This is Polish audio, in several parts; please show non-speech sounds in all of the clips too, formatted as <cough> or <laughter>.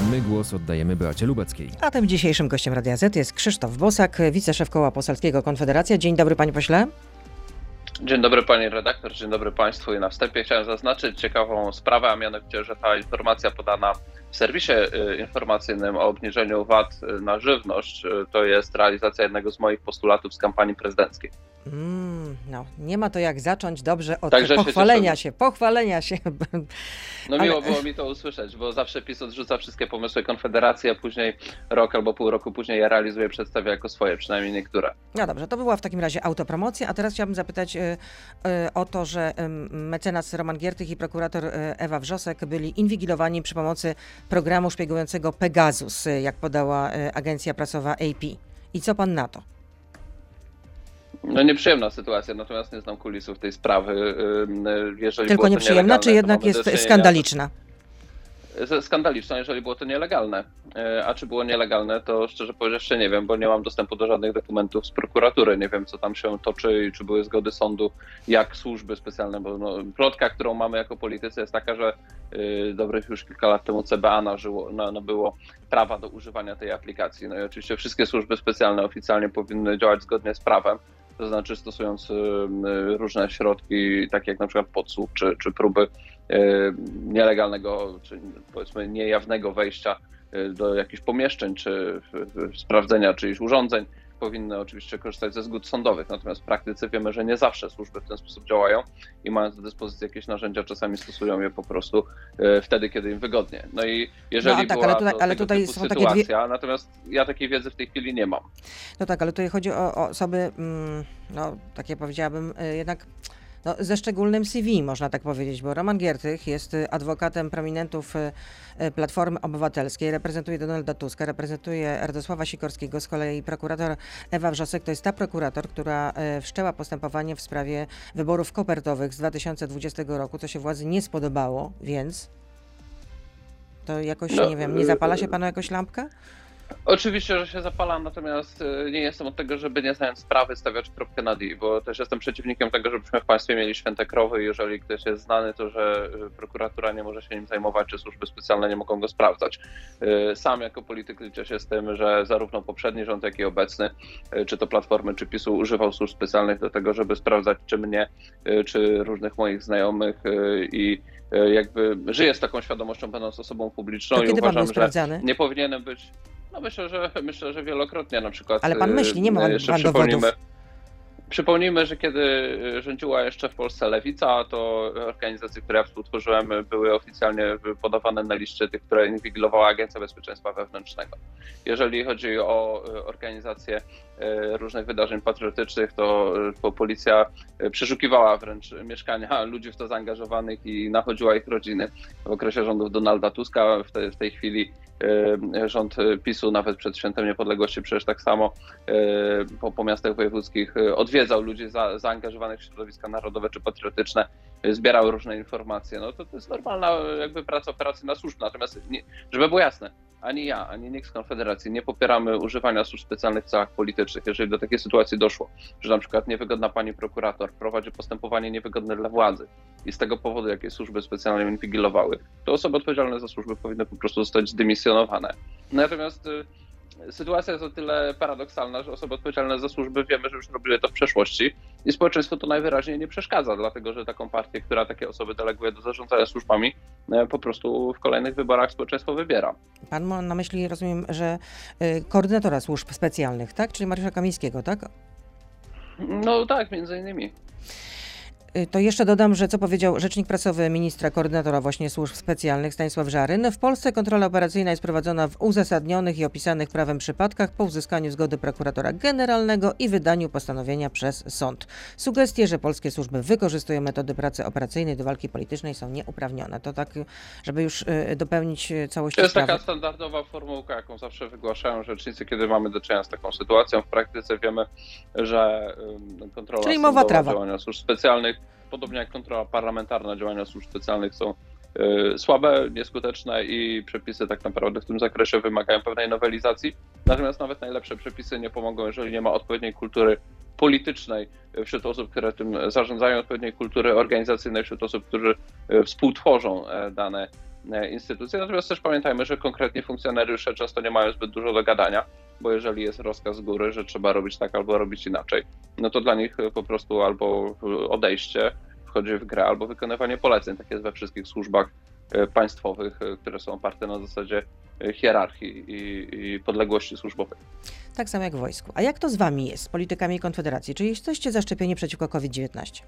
My głos oddajemy Beacie Lubeckiej. A tym dzisiejszym gościem Radia Z jest Krzysztof Bosak, wiceszef Koła Poselskiego Konfederacja. Dzień dobry panie pośle. Dzień dobry pani redaktor, dzień dobry państwu i na wstępie chciałem zaznaczyć ciekawą sprawę, a mianowicie, że ta informacja podana w serwisie y, informacyjnym o obniżeniu VAT na żywność y, to jest realizacja jednego z moich postulatów z kampanii prezydenckiej. Mm, no, nie ma to jak zacząć dobrze od Także się pochwalenia cieszę. się, pochwalenia się. No Ale- miło było mi to usłyszeć, bo zawsze PiS odrzuca wszystkie pomysły Konfederacji, a później rok albo pół roku później je realizuje, przedstawia jako swoje, przynajmniej niektóre. No dobrze, to była w takim razie autopromocja, a teraz chciałabym zapytać y, y, o to, że y, mecenas Roman Giertych i prokurator y, Ewa Wrzosek byli inwigilowani przy pomocy programu szpiegującego Pegasus, y, jak podała y, agencja prasowa AP. I co pan na to? No nieprzyjemna sytuacja, natomiast nie znam kulisów tej sprawy. Jeżeli Tylko nieprzyjemna, czy jednak jest skandaliczna? Skandaliczna, jeżeli było to nielegalne. E, A czy było nielegalne, to szczerze powiedziawszy nie wiem, bo nie mam dostępu do żadnych dokumentów z prokuratury. Nie wiem, co tam się toczy i czy były zgody sądu, jak służby specjalne, bo no, plotka, którą mamy jako politycy jest taka, że y, dobrych już kilka lat temu CBA nażyło, na, nabyło prawa do używania tej aplikacji. No i oczywiście wszystkie służby specjalne oficjalnie powinny działać zgodnie z prawem. To znaczy stosując y, y, różne środki, takie jak na przykład podsłuch czy, czy próby nielegalnego, czy powiedzmy niejawnego wejścia e, do jakichś pomieszczeń, czy sprawdzenia czyichś urządzeń, powinny oczywiście korzystać ze zgód sądowych. Natomiast w praktyce wiemy, że nie zawsze służby w ten sposób działają i mając do dyspozycji jakieś narzędzia, czasami stosują je po prostu e, wtedy, kiedy im wygodnie. No i jeżeli No, tak, była ale tutaj- to ale tutaj są takie dwie- sytuacja, natomiast ja takiej wiedzy w tej chwili nie mam. No tak, ale tutaj chodzi o, o osoby, mm, no takie powiedziałabym, jednak no, ze szczególnym CV, można tak powiedzieć, bo Roman Giertych jest y, adwokatem prominentów y, y, Platformy Obywatelskiej, reprezentuje Donalda Tuska, reprezentuje Radosława Sikorskiego, z kolei prokurator Ewa Wrzosek. To jest ta prokurator, która wszczęła postępowanie w sprawie wyborów kopertowych z 2020 roku, co się władzy nie spodobało, więc to jakoś, No, nie wiem, nie zapala się panu jakoś lampka? Oczywiście, że się zapalam, natomiast e, nie jestem od tego, żeby nie znając sprawy stawiać kropkę nad i, bo też jestem przeciwnikiem tego, żebyśmy w państwie mieli święte krowy. Jeżeli ktoś jest znany, to że prokuratura nie może się nim zajmować, czy służby specjalne nie mogą go sprawdzać. E, Sam jako polityk liczę się z tym, że zarówno poprzedni rząd, jak i obecny, e, czy to Platformy, czy PiSu, używał służb specjalnych do tego, żeby sprawdzać, czy mnie, czy różnych moich znajomych i jakby żyję z taką świadomością, będąc osobą publiczną To i uważam, że nie powinienem być. No myślę, że myślę, że wielokrotnie na przykład. Ale pan y, myśli, nie ma pan- pan dowodów. Przypomnijmy, że kiedy y, rządziła jeszcze w Polsce lewica, to organizacje, które ja współtworzyłem, były oficjalnie podawane na liście tych, które inwigilowała Agencja Bezpieczeństwa Wewnętrznego. Jeżeli chodzi o y, organizację y, różnych wydarzeń patriotycznych, to po- policja przeszukiwała wręcz mieszkania ludzi w to zaangażowanych i nachodziła ich rodziny. W okresie rządów Donalda Tuska w, w tej chwili rząd PiSu nawet przed Świętem Niepodległości przecież tak samo po, po miastach wojewódzkich y, odwiedzał ludzi za, zaangażowanych w środowiska narodowe czy patriotyczne, y, zbierał różne informacje. No to, to jest normalna y, jakby praca operacyjna służb. Natomiast nie, żeby było jasne, ani ja, ani nikt z Konfederacji nie popieramy używania służb specjalnych w celach politycznych. Jeżeli do takiej sytuacji doszło, że na przykład niewygodna pani prokurator prowadzi postępowanie niewygodne dla władzy i z tego powodu jakieś służby specjalne inwigilowały, to osoby odpowiedzialne za służby powinny po prostu zostać zdymisjonowane. Natomiast y, sytuacja jest o tyle paradoksalna, że osoby odpowiedzialne za służby wiemy, że już robiły to w przeszłości i społeczeństwo to najwyraźniej nie przeszkadza, dlatego że taką partię, która takie osoby deleguje do zarządzania służbami, e, po prostu w kolejnych wyborach społeczeństwo wybiera. Pan ma na myśli, rozumiem, że y, koordynatora służb specjalnych, tak? Czyli Mariusza Kamińskiego, tak? No tak, między innymi. Y, To jeszcze dodam, że co powiedział rzecznik prasowy ministra koordynatora właśnie służb specjalnych Stanisław Żaryn. W Polsce kontrola operacyjna jest prowadzona w uzasadnionych i opisanych prawem przypadkach po uzyskaniu zgody prokuratora generalnego i wydaniu postanowienia przez sąd. Sugestie, że polskie służby wykorzystują metody pracy operacyjnej do walki politycznej są nieuprawnione. To tak, żeby już y, dopełnić y, całości To jest sprawy. taka standardowa formułka, jaką zawsze wygłaszają rzecznicy, kiedy mamy do czynienia z taką sytuacją. W praktyce wiemy, że kontrola Czyli mowa trawa. działania służb specjalnych, podobnie jak kontrola parlamentarna działania służb specjalnych są y, słabe, nieskuteczne i przepisy tak naprawdę w tym zakresie wymagają pewnej nowelizacji. Natomiast nawet najlepsze przepisy nie pomogą, jeżeli nie ma odpowiedniej kultury politycznej wśród osób, które tym zarządzają, odpowiedniej kultury organizacyjnej wśród osób, którzy y, współtworzą e, dane e, instytucje. Natomiast też pamiętajmy, że konkretni funkcjonariusze często nie mają zbyt dużo do gadania, bo jeżeli jest rozkaz z góry, że trzeba robić tak albo robić inaczej, no to dla nich po prostu albo odejście wchodzi w grę, albo wykonywanie poleceń. Tak jest we wszystkich służbach e, państwowych, e, które są oparte na zasadzie hierarchii i, i podległości służbowej. Tak samo jak w wojsku. A jak to z wami jest, z politykami Konfederacji? Czy jesteście zaszczepieni przeciwko COVID-19?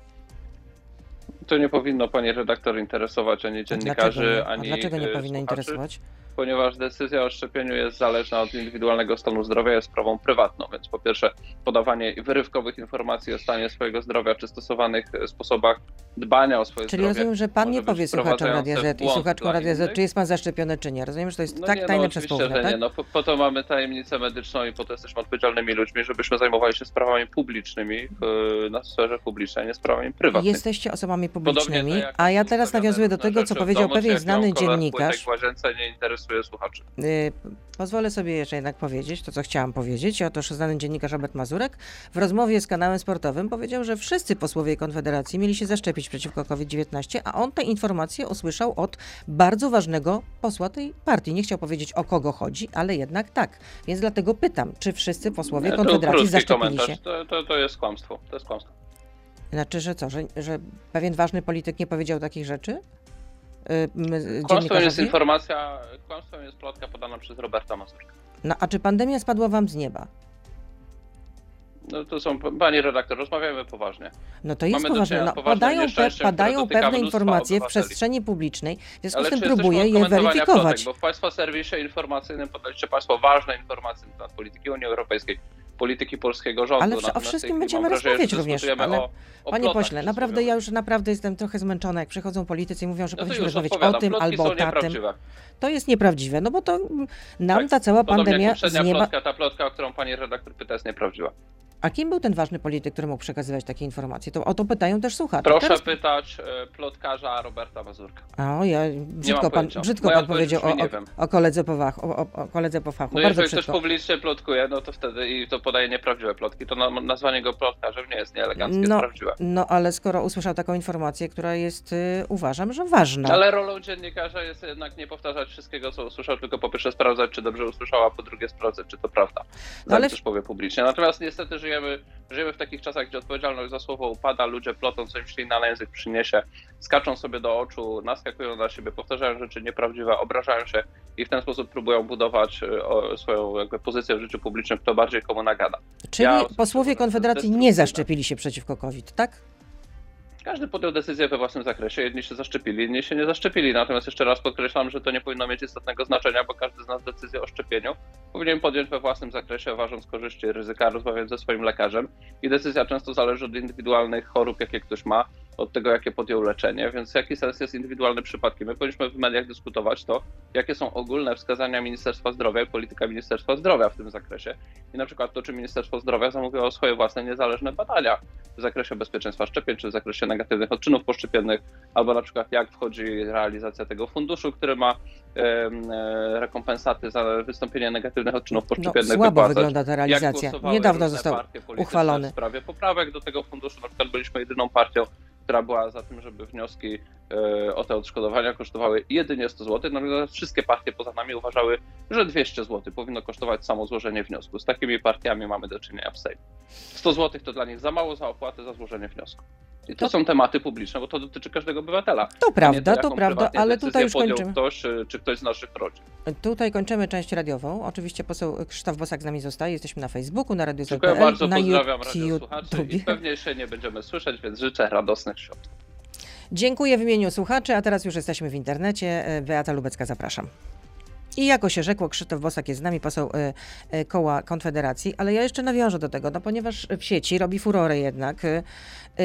To nie powinno pani redaktor interesować ani dziennikarzy, dlaczego ani. A dlaczego nie słuchaczy, powinno interesować? Ponieważ decyzja o szczepieniu jest zależna od indywidualnego stanu zdrowia, jest sprawą prywatną. Więc po pierwsze, podawanie wyrywkowych informacji o stanie swojego zdrowia czy stosowanych sposobach dbania o swoje Czyli zdrowie. rozumiem, że pan nie powie słuchaczom Radia Z i słuchaczkom Radia Z, czy jest pan zaszczepiony, czy nie. Rozumiem, że to jest No tak nie, tajne no, przez połowę, że nie. tak? No, po, po to mamy tajemnicę medyczną i po to jesteśmy odpowiedzialnymi ludźmi, żebyśmy zajmowali się sprawami publicznymi w, na sferze publicznej, nie sprawami prywatnymi. Jesteście osobami Podobnie publicznymi, a ja teraz nawiązuję do tego, co powiedział pewien znany kolor dziennikarz. łazience nie interesuje słuchaczy. Y, Pozwolę sobie jeszcze jednak powiedzieć to, co chciałam powiedzieć. Otóż znany dziennikarz Robert Mazurek w rozmowie z kanałem sportowym powiedział, że wszyscy posłowie Konfederacji mieli się zaszczepić przeciwko COVID-19, a on tę informację usłyszał od bardzo ważnego posła tej partii. Nie chciał powiedzieć o kogo chodzi, ale jednak tak. Więc dlatego pytam, czy wszyscy posłowie Konfederacji zaszczepili się? To, to, to jest kłamstwo. To jest kłamstwo. Znaczy, że co, że, że pewien ważny polityk nie powiedział takich rzeczy? Y, Kłamstwem jest informacja, kłamstwem jest plotka podana przez Roberta Mazurka. No, a czy pandemia spadła wam z nieba? No to są, pani redaktor, rozmawiamy poważnie. No to jest Mamy poważne. No, padają pe, padają pewne informacje w przestrzeni publicznej, w związku Ale z tym próbuję je weryfikować. Plotek, bo w Państwa serwisie informacyjnym podaliście Państwo ważne informacje na temat polityki Unii Europejskiej, polityki polskiego rządu. Ale o wszystkim będziemy rozmawiać również, ale o, o Panie pośle, naprawdę ja już naprawdę jestem trochę zmęczona, jak przychodzą politycy i mówią, że No powinniśmy rozmawiać o tym Plotki albo o nieprawdziwe. To jest nieprawdziwe, no bo to nam Tak, ta cała pandemia jak z nieba... plotka, ta plotka, o którą pani redaktor pyta, jest nieprawdziwa. A kim był ten ważny polityk, który mógł przekazywać takie informacje? To o to pytają też słuchacze. Proszę Teraz... pytać e, plotkarza Roberta Mazurka. O, ja, brzydko pan, brzydko Moja pan powiedział o, o, o koledze po fachu, o, o, koledze po fachu. No Bardzo jeżeli ktoś brzydko. publicznie plotkuje, no to wtedy i to podaje nieprawdziwe plotki, to na, nazwanie go plotkarzem nie jest nieeleganckie, No, prawdziwe. no ale skoro usłyszał taką informację, która jest, y, uważam, że ważna. Ale rolą dziennikarza jest jednak nie powtarzać wszystkiego, co usłyszał, tylko po pierwsze sprawdzać, czy dobrze usłyszał, a po drugie sprawdzać, czy to prawda. No ale też powie publicznie. Natomiast niestety żyjemy, żyjemy w takich czasach, gdzie odpowiedzialność za słowo upada, ludzie plotą, co im na język przyniesie, skaczą sobie do oczu, naskakują na siebie, powtarzają rzeczy nieprawdziwe, obrażają się i w ten sposób próbują budować e, swoją jakby pozycję w życiu publicznym, kto bardziej komu nagada. Czyli ja posłowie Konfederacji nie zaszczepili się przeciwko COVID, tak? Każdy podjął decyzję we własnym zakresie. Jedni się zaszczepili, inni się nie zaszczepili. Natomiast jeszcze raz podkreślam, że to nie powinno mieć istotnego znaczenia, bo każdy z nas decyzję o szczepieniu powinien podjąć we własnym zakresie, ważąc korzyści i ryzyka, rozmawiając ze swoim lekarzem. I decyzja często zależy od indywidualnych chorób, jakie ktoś ma, od tego, jakie podjął leczenie. Więc jaki sens jest indywidualny przypadki? My powinniśmy w mediach dyskutować to, jakie są ogólne wskazania Ministerstwa Zdrowia i polityka Ministerstwa Zdrowia w tym zakresie. I na przykład to, czy Ministerstwo Zdrowia zamówiło swoje własne niezależne badania w zakresie bezpieczeństwa szczepień, czy w zakresie negatywnych odczynów poszczepiennych, albo na przykład jak wchodzi realizacja tego funduszu, który ma e, rekompensaty za wystąpienie negatywnych odczynów No, słabo wypłacać. wygląda ta realizacja. Niedawno został uchwalony. W sprawie poprawek do tego funduszu, na przykład byliśmy jedyną partią, która była za tym, żeby wnioski e, o te odszkodowania kosztowały jedynie 100 zł, natomiast wszystkie partie poza nami uważały, że 200 zł powinno kosztować samo złożenie wniosku. Z takimi partiami mamy do czynienia w Sejmie. 100 zł to dla nich za mało za opłatę za złożenie wniosku. I to To- są tematy publiczne, bo to dotyczy każdego obywatela. To prawda, to prawda, ale tutaj już kończymy. ktoś, e, czy ktoś z naszych rodzin. Tutaj kończymy część radiową. Oczywiście poseł Krzysztof Bosak z nami zostaje. Jesteśmy na Facebooku, na Radio Dziękuję ZPL, bardzo, na pozdrawiam radiosłuchaczy i pewnie się nie będziemy słyszeć, więc życzę radosnych świąt. Dziękuję w imieniu słuchaczy, a teraz już jesteśmy w internecie. E, Beata Lubecka, zapraszam. I jako się rzekło, Krzysztof Bosak jest z nami, poseł e, e, koła Konfederacji, ale ja jeszcze nawiążę do tego, no ponieważ w sieci robi furorę jednak e,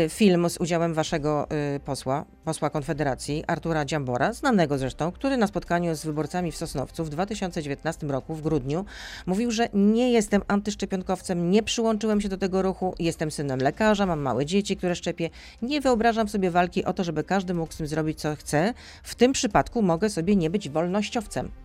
film z udziałem waszego posła, posła Konfederacji, Artura Dziambora, znanego zresztą, który na spotkaniu z wyborcami w Sosnowcu w 2019 roku, w grudniu, mówił, że nie jestem antyszczepionkowcem, nie przyłączyłem się do tego ruchu, jestem synem lekarza, mam małe dzieci, które szczepię, nie wyobrażam sobie walki o to, żeby każdy mógł z tym zrobić, co chce. W tym przypadku mogę sobie nie być wolnościowcem.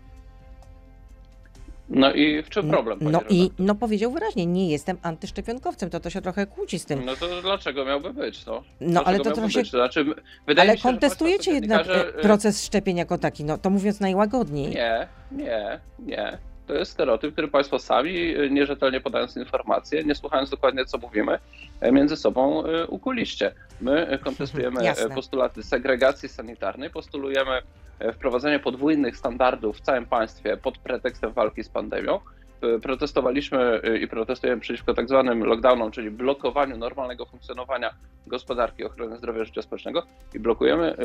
No i w czym problem? No i no powiedział wyraźnie, nie jestem antyszczepionkowcem, to to się trochę kłóci z tym. No to dlaczego miałby być? No, No, ale to trochę- być? To Znaczy, wydaje Ale mi się, że kontestujecie jednak e, proces szczepień jako taki, no to mówiąc najłagodniej. Nie, nie, nie. To jest stereotyp, który Państwo sami, y, nierzetelnie podając informacje, nie słuchając dokładnie, co mówimy, e, między sobą ukuliście. My <laughs> kontestujemy e, postulaty segregacji sanitarnej, postulujemy e, wprowadzenie podwójnych standardów w całym państwie pod pretekstem walki z pandemią. E, Protestowaliśmy y, i protestujemy przeciwko tak zwanym lockdownom, czyli blokowaniu normalnego funkcjonowania gospodarki ochrony zdrowia życia społecznego i blokujemy,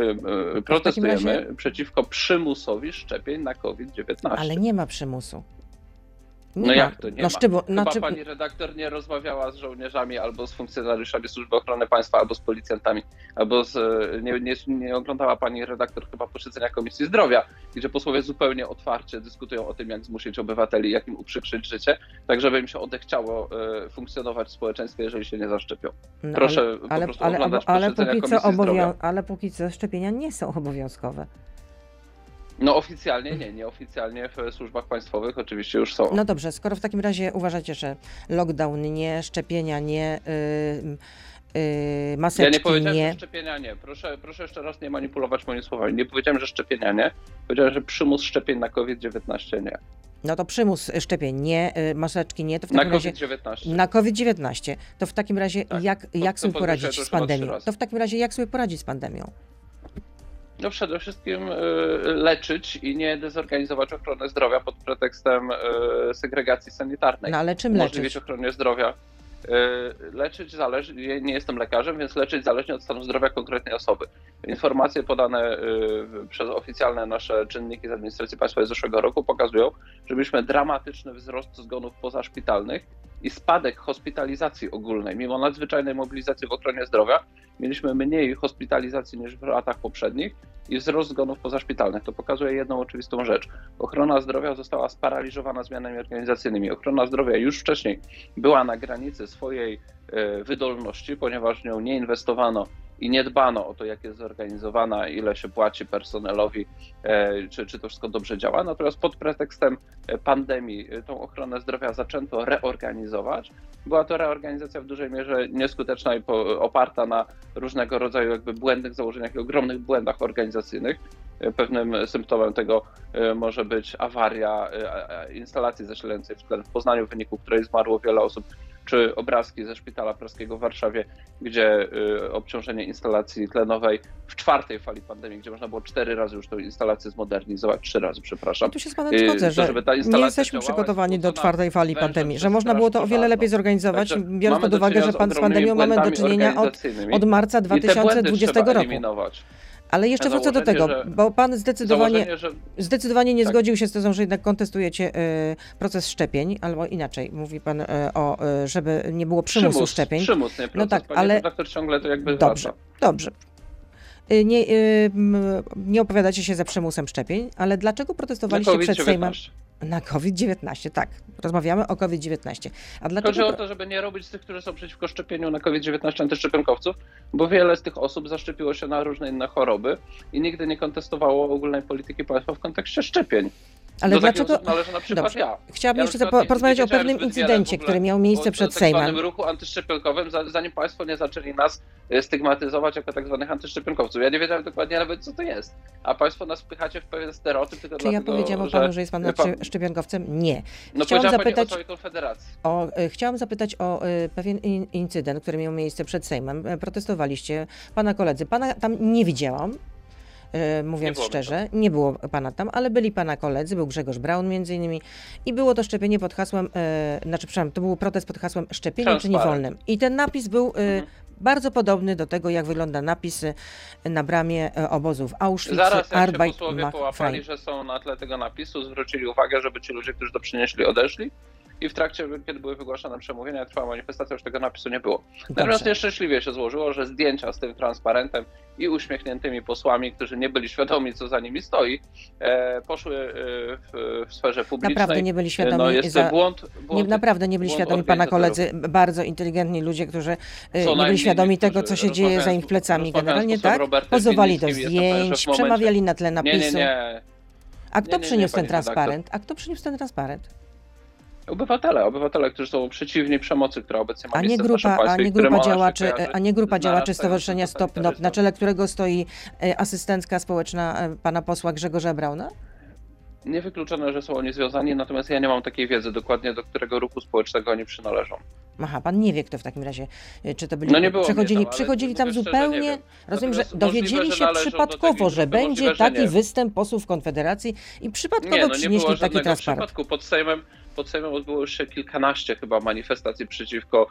protestujemy razie- przeciwko przymusowi szczepień na COVID-19. Ale nie ma przymusu. Nie No ma. jak to nie no, ma? Szczybo, Chyba znaczy, pani redaktor nie rozmawiała z żołnierzami albo z funkcjonariuszami Służby Ochrony Państwa, albo z policjantami, albo z, e, nie, nie, nie oglądała pani redaktor chyba posiedzenia Komisji Zdrowia, gdzie posłowie zupełnie otwarcie dyskutują o tym, jak zmusić obywateli, jak im uprzykrzyć życie, tak żeby im się odechciało e, funkcjonować w społeczeństwie, jeżeli się nie zaszczepią. no, proszę ale, po ale, prostu ale, oglądać ale, posiedzenia póki co Komisji obowią- Zdrowia. ale póki co szczepienia nie są obowiązkowe. No oficjalnie nie, nieoficjalnie w służbach państwowych oczywiście już są. No dobrze, skoro w takim razie uważacie, że lockdown nie, szczepienia nie, yy, yy, maseczki Ja nie powiedziałem, nie. że szczepienia nie. Proszę, proszę jeszcze raz nie manipulować moimi słowami. Nie powiedziałem, że szczepienia nie. Powiedziałem, że przymus szczepień na COVID-19 nie. No to przymus szczepień nie, yy, maseczki nie, to w Na takim razie COVID-19. na COVID-19. To w takim razie Tak. jak, jak sobie poradzić z pandemią? To w takim razie jak sobie poradzić z pandemią? No przede wszystkim y, leczyć i nie dezorganizować ochrony zdrowia pod pretekstem y, segregacji sanitarnej. No ale czym Umożliwić leczyć? ochronie zdrowia. Y, Leczyć zależy, nie jestem lekarzem, więc leczyć zależnie od stanu zdrowia konkretnej osoby. Informacje podane przez oficjalne nasze czynniki z administracji państwowej z zeszłego roku pokazują, że mieliśmy dramatyczny wzrost zgonów pozaszpitalnych i spadek hospitalizacji ogólnej. Mimo nadzwyczajnej mobilizacji w ochronie zdrowia mieliśmy mniej hospitalizacji niż w latach poprzednich i wzrost zgonów pozaszpitalnych. To pokazuje jedną oczywistą rzecz. Ochrona zdrowia została sparaliżowana zmianami organizacyjnymi. Ochrona zdrowia już wcześniej była na granicy swojej e, wydolności, ponieważ nią nie inwestowano i nie dbano o to, jak jest zorganizowana, ile się płaci personelowi, e, czy, czy to wszystko dobrze działa. Natomiast pod pretekstem e, pandemii e, tą ochronę zdrowia zaczęto reorganizować. Była to reorganizacja w dużej mierze nieskuteczna i oparta na różnego rodzaju jakby błędnych założeniach i ogromnych błędach organizacyjnych. Pewnym symptomem tego może być awaria instalacji zasilającej w Poznaniu, w wyniku której zmarło wiele osób, czy obrazki ze szpitala praskiego w Warszawie, gdzie e, obciążenie instalacji tlenowej w czwartej fali pandemii, gdzie można było cztery razy już tą instalację zmodernizować, trzy razy, przepraszam. Tu się z panem Yy, zgodzę, że żeby ta nie jesteśmy przygotowani do czwartej fali pandemii, że można było to o wiele lepiej zorganizować, Także biorąc pod uwagę, że pan z pandemią mamy do czynienia od, od marca i te błędy 2020 trzeba roku. Ale jeszcze wrócę do tego, że- bo pan zdecydowanie, że zdecydowanie nie Tak. zgodził się z tezą, że jednak kontestujecie y, proces szczepień, albo inaczej, mówi pan y, o, y, żeby nie było przymusu przymus, szczepień. Przymus, nie proces. No tak, ale- redaktor ciągle to jakby Dobrze, wraca. dobrze. Y, Nie, nie opowiadacie się za przymusem szczepień, ale dlaczego protestowaliście przed Sejmem COVID-19. Na COVID-19? Tak, rozmawiamy o COVID-19. A Chodzi dlaczego... o to, żeby nie robić z tych, którzy są przeciwko szczepieniu na COVID-19 antyszczepionkowców, bo wiele z tych osób zaszczepiło się na różne inne choroby i nigdy nie kontestowało ogólnej polityki państwa w kontekście szczepień. Ale Do takich dlaczego... osób należy na przykład Dobrze. ja. Chciałabym Ja jeszcze po, porozmawiać o pewnym incydencie, który miał miejsce o przed tak Sejmem. ruchu antyszczepionkowym, za- zanim państwo nie zaczęli nas e, stygmatyzować jako tak zwanych antyszczepionkowców. Ja nie wiedziałem dokładnie nawet, co to jest. A państwo nas wpychacie w pewien stereotyp tylko Czy ja dlatego, powiedziałam o że... panu, że jest pan pan- szczep- szczepionkowcem? Nie. No Chciałam zapytać- o Konfederacji. O, e, chciałam zapytać o e, pewien in, incydent, który miał miejsce przed Sejmem. Protestowaliście, pana koledzy. Pana tam nie widziałam. E, Mówiąc mnie szczerze, nie było pana tam, ale byli pana koledzy, był Grzegorz Braun między innymi i było to szczepienie pod hasłem, e, znaczy przepraszam, to był protest pod hasłem szczepienie czy nie Transparent. wolnym. I ten napis był e, Mhm. bardzo podobny do tego, jak wygląda napis na bramie obozu w Auschwitz, Zaraz jak się posłowie połapali, że są na tle tego napisu, zwrócili uwagę, żeby ci ludzie, którzy to przynieśli, odeszli. I w trakcie, kiedy były wygłaszane przemówienia, trwała manifestacja, już tego napisu nie było. Natomiast nieszczęśliwie się złożyło, że zdjęcia z tym transparentem i uśmiechniętymi posłami, którzy nie byli świadomi, co za nimi stoi, e, poszły e, w, w sferze publicznej. Naprawdę nie byli świadomi. no jest za... błąd, Nie, błąd naprawdę nie byli świadomi pana koledzy, bardzo inteligentni ludzie, którzy e, Co nie byli świadomi tego, co się dzieje za ich plecami. Generalnie tak, Robertem pozowali do zdjęć, przemawiali na tle Nie, napisu. nie, nie. A kto nie, nie, nie, przyniósł ten pani redaktor. transparent? A kto przyniósł ten transparent? Obywatele, obywatele, którzy są przeciwni przemocy, która obecnie ma A nie grupa, a państwie, nie które grupa działaczy, a nie grupa działaczy Stowarzyszenia Stop NOP, na czele którego stoi e, asystentka społeczna e, pana posła Grzegorza Brauna? Niewykluczone, że są oni związani, natomiast ja nie mam takiej wiedzy dokładnie, do którego ruchu społecznego oni przynależą. Aha, pan nie wie, kto w takim razie, e, czy to byli, No nie było przychodzili, mnie tam, przychodzili tam nie zupełnie, rozumiem, że dowiedzieli się przypadkowo, że będzie taki nie. występ posłów Konfederacji i przypadkowo Nie, no nie przynieśli było taki transparent. przypadku. Pod Sejmem, pod Sejmem odbyło się kilkanaście chyba manifestacji przeciwko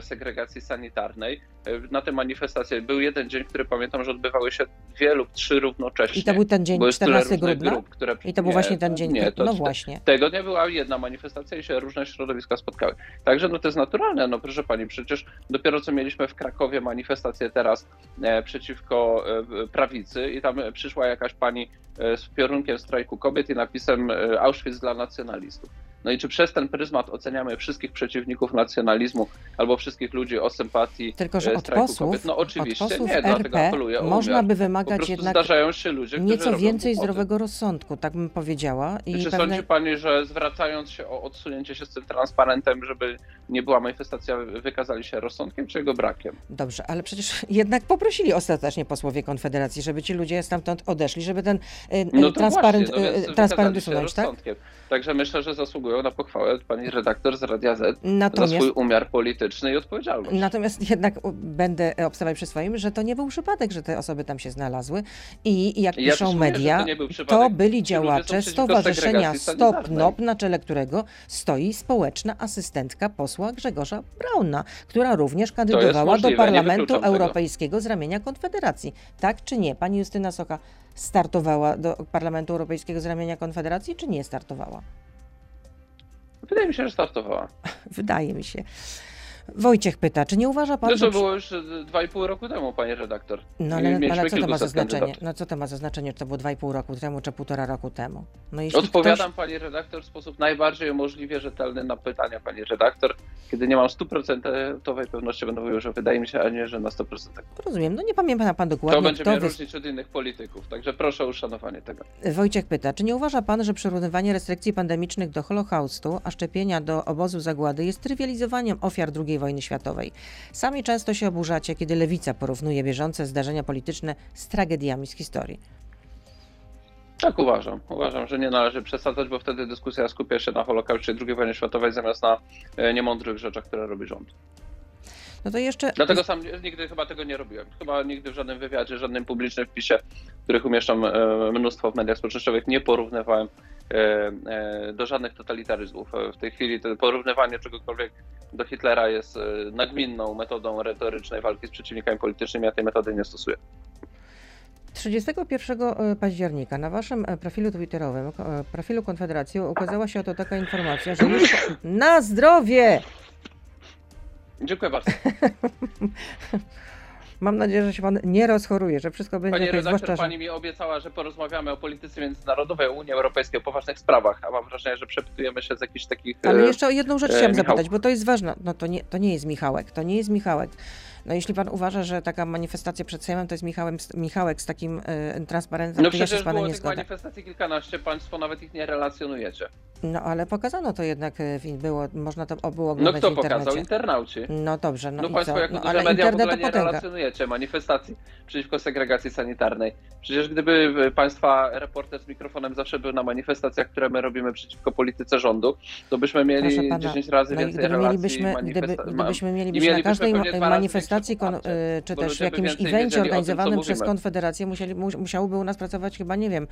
segregacji sanitarnej. E, na te manifestacje był jeden dzień, który pamiętam, że odbywały się dwie lub trzy równocześnie. I to był ten dzień Bo jest tyle 14 różnych grudnia? Grup, które... I to był nie, właśnie ten dzień, Nie, to, no właśnie. Tego dnia była jedna manifestacja i się różne środowiska spotkały. Także no to jest naturalne, no proszę pani, przecież dopiero co mieliśmy w Krakowie manifestację teraz e, przeciwko e, prawicy i tam e, przyszła jakaś pani e, z piorunkiem strajku kobiet i napisem e, Auschwitz dla nacjonalistów. No i czy przez ten pryzmat oceniamy wszystkich przeciwników nacjonalizmu albo wszystkich ludzi o sympatii Tylko, że e, od posłów, kobiet? No oczywiście od posłów nie, dlatego RP apeluję można by wymagać jednak zdarzają się ludzie, nieco więcej głupoty. zdrowego rozsądku, tak bym powiedziała. I Czy pewne... sądzi pani, że zwracając się o odsunięcie się z tym transparentem, żeby nie była manifestacja, wykazali się rozsądkiem czy jego brakiem? Dobrze, ale przecież jednak poprosili ostatecznie posłowie Konfederacji, żeby ci ludzie stamtąd odeszli, żeby ten e, No to transparent, właśnie, no więc transparent usunąć, tak? rozsądkiem. Także myślę, że zasługują na pochwałę pani redaktor z Radia Z za Natomiast, swój umiar polityczny i odpowiedzialność. natomiast jednak będę obstawiać przy swoim, że to nie był przypadek, że te osoby tam się znalazły i jak Ja piszą media, to to byli działacze Stowarzyszenia Stop. NOP, na czele którego stoi społeczna asystentka posła Grzegorza Brauna, która również kandydowała do możliwe, nie Parlamentu tego. Europejskiego z ramienia Konfederacji. Tak czy nie? Pani Justyna Socha startowała do Parlamentu Europejskiego z ramienia Konfederacji, czy nie startowała? Wydaje mi się, że startowała. <laughs> Wydaje mi się. Wojciech pyta, czy nie uważa pan, No że... to było już e, dwa i pół roku temu, panie redaktor. No ale, ale co to ma za znaczenie? No co to ma za znaczenie, czy to było 2,5 roku temu, czy półtora roku temu? No Odpowiadam pani redaktor w sposób najbardziej możliwie rzetelny na pytania pani redaktor. Kiedy nie mam stuprocentowej pewności, będę mówił, że wydaje mi się, a nie, że na 100%. Ktoś, rozumiem, no nie pamięta pan To dokładnie, będzie kto mnie wys... różnić od innych polityków, także proszę o uszanowanie tego. Wojciech pyta, czy nie uważa pan, że przyrównywanie restrykcji pandemicznych do Holokaustu, a szczepienia do obozu zagłady jest trywializowaniem ofiar II wojny światowej? Sami często się oburzacie, kiedy lewica porównuje bieżące zdarzenia polityczne z tragediami z historii. Tak uważam. Uważam, że nie należy przesadzać, bo wtedy dyskusja skupia się na Holokauście II wojny światowej zamiast na e, niemądrych rzeczach, które robi rząd. No to jeszcze... Dlatego sam nigdy chyba tego nie robiłem. Chyba nigdy w żadnym wywiadzie, żadnym publicznym wpisie, których umieszczam e, mnóstwo w mediach społecznościowych, nie porównywałem do żadnych totalitaryzmów. E, W tej chwili to porównywanie czegokolwiek do Hitlera jest e, nagminną metodą retorycznej walki z przeciwnikami politycznymi, ja tej metody nie stosuję. 31 października na waszym e, profilu twitterowym, e, profilu Konfederacji ukazała się oto taka informacja, że na zdrowie! Dziękuję bardzo. <laughs> Mam nadzieję, że się pan nie rozchoruje, że wszystko będzie Pani okej, redaktor, zwłaszcza, pani mi obiecała, że porozmawiamy o polityce międzynarodowej, Unii Europejskiej, o poważnych sprawach, a mam wrażenie, że przepytujemy się z jakichś takich... Ale e, jeszcze o jedną rzecz e, chciałam Michał. zapytać, bo to jest ważne. No to nie, to nie jest Michałek, to nie jest Michałek. No jeśli pan uważa, że taka manifestacja przed Sejmem to jest Michałem, Michałek z takim e, transparentem, No to ja się z panem nie zgodzę. manifestacji kilkanaście, państwo nawet ich nie relacjonujecie. No ale pokazano to jednak, e, w- było, można to było No oglądać kto w internecie. pokazał? Internauci. No dobrze, no, No, i państwo co? jako No, ale media w internet ogóle to nie potęga. relacjonujecie manifestacji przeciwko segregacji sanitarnej. Przecież gdyby y, państwa reporter z mikrofonem zawsze był na manifestacjach, które my robimy przeciwko polityce rządu, to byśmy Proszę mieli pana, 10 razy No więcej gdyby relacji mielibyśmy, gdyby, gdybyśmy I mielibyśmy na każdej manifestacji, kon, y, czy też by jakimś evencie wiedzieli o tym, organizowanym przez. Konfederację musieli, mu, musiałoby u nas pracować chyba, nie wiem,